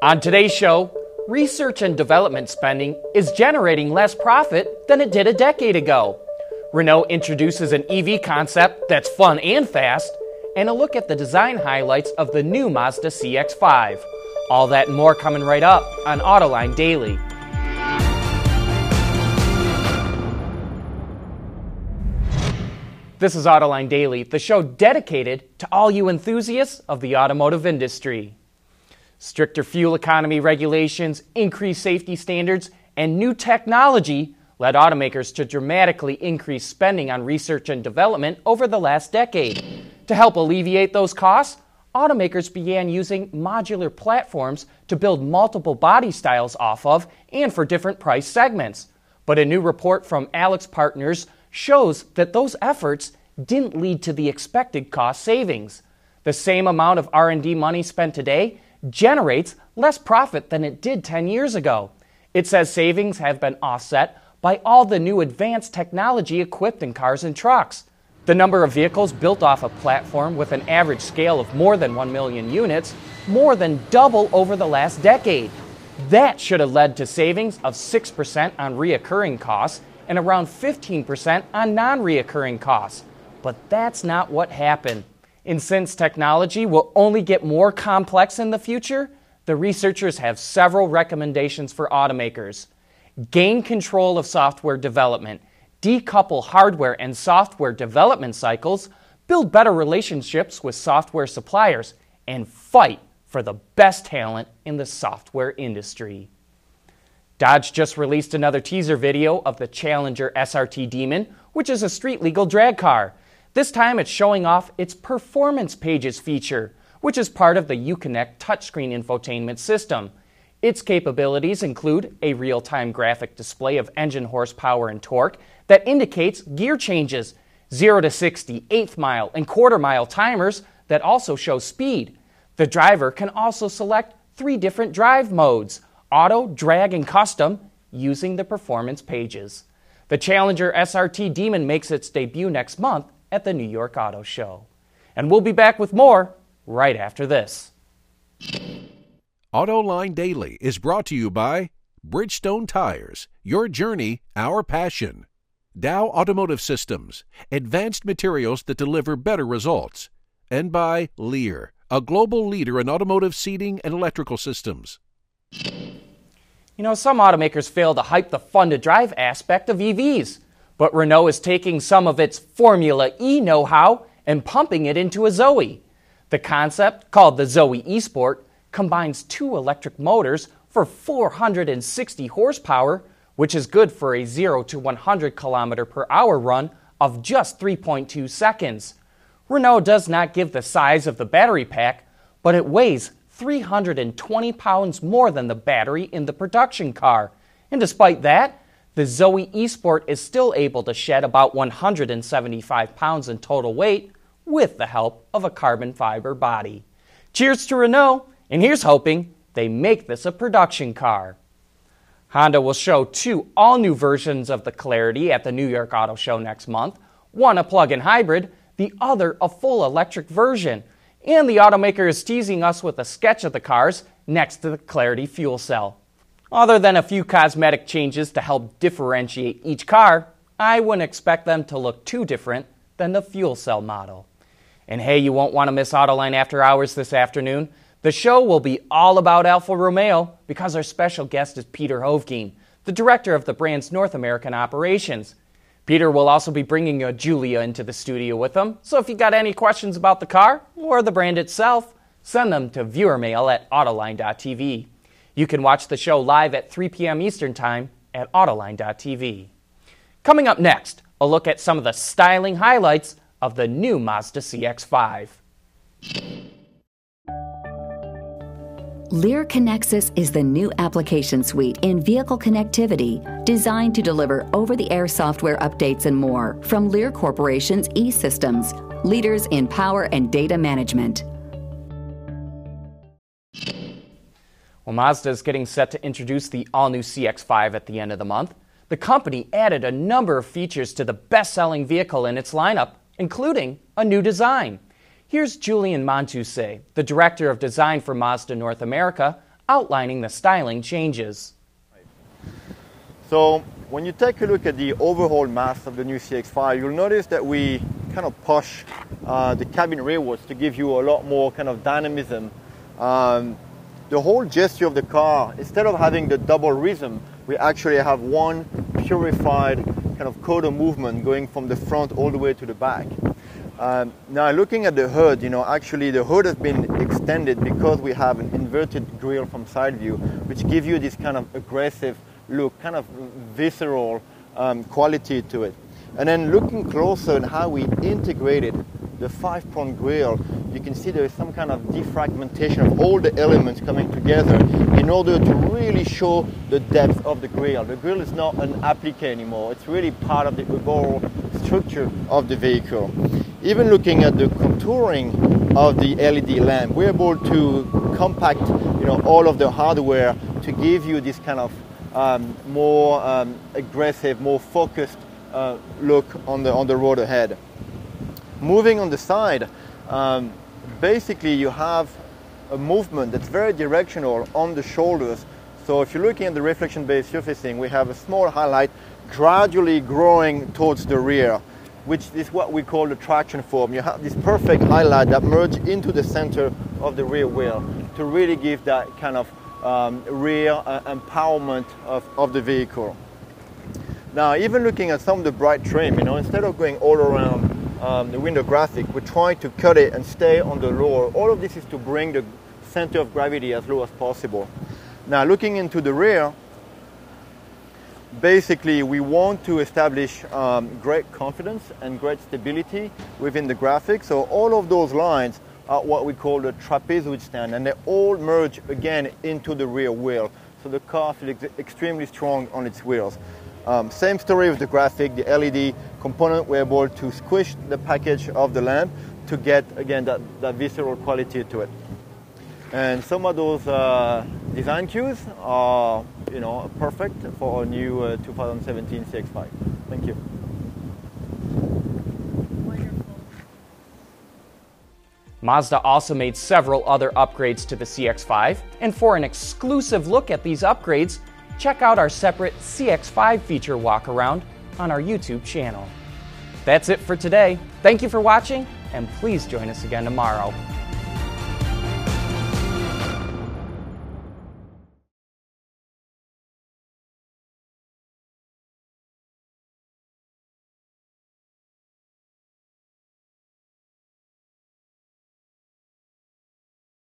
On today's show, research and development spending is generating less profit than it did a decade ago. Renault introduces an EV concept that's fun and fast, and a look at the design highlights of the new Mazda CX 5. All that and more coming right up on Autoline Daily. This is Autoline Daily, the show dedicated to all you enthusiasts of the automotive industry. Stricter fuel economy regulations, increased safety standards, and new technology led automakers to dramatically increase spending on research and development over the last decade. To help alleviate those costs, automakers began using modular platforms to build multiple body styles off of and for different price segments. But a new report from AlixPartners shows that those efforts didn't lead to the expected cost savings. The same amount of R&D money spent today generates less profit than it did 10 years ago. It says savings have been offset by all the new advanced technology equipped in cars and trucks. The number of vehicles built off a platform with an average scale of more than 1 million units more than double over the last decade. That should have led to savings of 6% on reoccurring costs and around 15% on non reoccurring costs. But that's not what happened. And since technology will only get more complex in the future, the researchers have several recommendations for automakers. Gain control of software development, decouple hardware and software development cycles, build better relationships with software suppliers, and fight for the best talent in the software industry. Dodge just released another teaser video of the Challenger SRT Demon, which is a street legal drag car. This time it's showing off its Performance Pages feature, which is part of the Uconnect touchscreen infotainment system. Its capabilities include a real time graphic display of engine horsepower and torque that indicates gear changes, 0 to 60, eighth mile, and quarter mile timers that also show speed. The driver can also select three different drive modes auto, drag, and custom using the performance pages. The Challenger SRT Demon makes its debut next month at the New York Auto Show. And we'll be back with more right after this. Autoline Daily is brought to you by Bridgestone Tires, your journey, our passion. Dow Automotive Systems, advanced materials that deliver better results. And by Lear, a global leader in automotive seating and electrical systems. You know, some automakers fail to hype the fun to drive aspect of EVs. But Renault is taking some of its Formula E know how and pumping it into a Zoe. The concept, called the Zoe eSport, combines two electric motors for 460 horsepower, which is good for a 0 to 100 km per hour run of just 3.2 seconds. Renault does not give the size of the battery pack, but it weighs 320 pounds more than the battery in the production car. And despite that, the Zoe eSport is still able to shed about 175 pounds in total weight with the help of a carbon fiber body. Cheers to Renault, and here's hoping they make this a production car. Honda will show two all new versions of the Clarity at the New York Auto Show next month one a plug in hybrid, the other a full electric version. And the automaker is teasing us with a sketch of the cars next to the Clarity fuel cell. Other than a few cosmetic changes to help differentiate each car, I wouldn't expect them to look too different than the fuel cell model. And hey, you won't want to miss Autoline After Hours this afternoon. The show will be all about Alfa Romeo because our special guest is Peter Hovgien, the director of the brand's North American operations. Peter will also be bringing a Giulia into the studio with him, so if you got any questions about the car or the brand itself, send them to viewermail at autoline.tv. You can watch the show live at 3 p.m. Eastern Time at Autoline.tv. Coming up next, a look at some of the styling highlights of the new Mazda CX 5. Lear Connexus is the new application suite in vehicle connectivity designed to deliver over the air software updates and more from Lear Corporation's e systems, leaders in power and data management. Well, Mazda is getting set to introduce the all new CX5 at the end of the month. The company added a number of features to the best selling vehicle in its lineup, including a new design. Here's Julien Montousse, the director of design for Mazda North America, outlining the styling changes. So when you take a look at the overall mass of the new CX-5, you'll notice that we kind of push uh, the cabin rearwards to give you a lot more kind of dynamism. Um, the whole gesture of the car, instead of having the double rhythm, we actually have one purified kind of coda movement going from the front all the way to the back. Um, now looking at the hood, you know, actually the hood has been extended because we have an inverted grille from side view, which gives you this kind of aggressive look, kind of visceral um, quality to it. And then looking closer at how we integrated the five-prong grille, you can see there is some kind of defragmentation of all the elements coming together in order to really show the depth of the grille. The grille is not an applique anymore. It's really part of the overall structure of the vehicle. Even looking at the contouring of the LED lamp, we're able to compact you know, all of the hardware to give you this kind of um, more um, aggressive, more focused uh, look on the, on the road ahead. Moving on the side, um, basically you have a movement that's very directional on the shoulders. So if you're looking at the reflection-based surfacing, we have a small highlight gradually growing towards the rear, which is what we call the traction form. You have this perfect highlight that merge into the center of the rear wheel to really give that kind of um, rear uh, empowerment of, of the vehicle. Now, even looking at some of the bright trim, you know, instead of going all around um, the window graphic, we're trying to cut it and stay on the lower. All of this is to bring the center of gravity as low as possible. Now, looking into the rear, basically we want to establish um, great confidence and great stability within the graphic. So all of those lines are what we call the trapezoid stand, and they all merge again into the rear wheel. So the car feels ex extremely strong on its wheels. Um, same story with the graphic, the LED component, we're able to squish the package of the lamp to get, again, that, that visceral quality to it. And some of those uh, design cues are, you know, perfect for our new uh, 2017 CX-5. Thank you. Mazda also made several other upgrades to the CX-5, and for an exclusive look at these upgrades, check out our separate CX-5 feature walkaround on our YouTube channel. That's it for today. Thank you for watching, and please join us again tomorrow.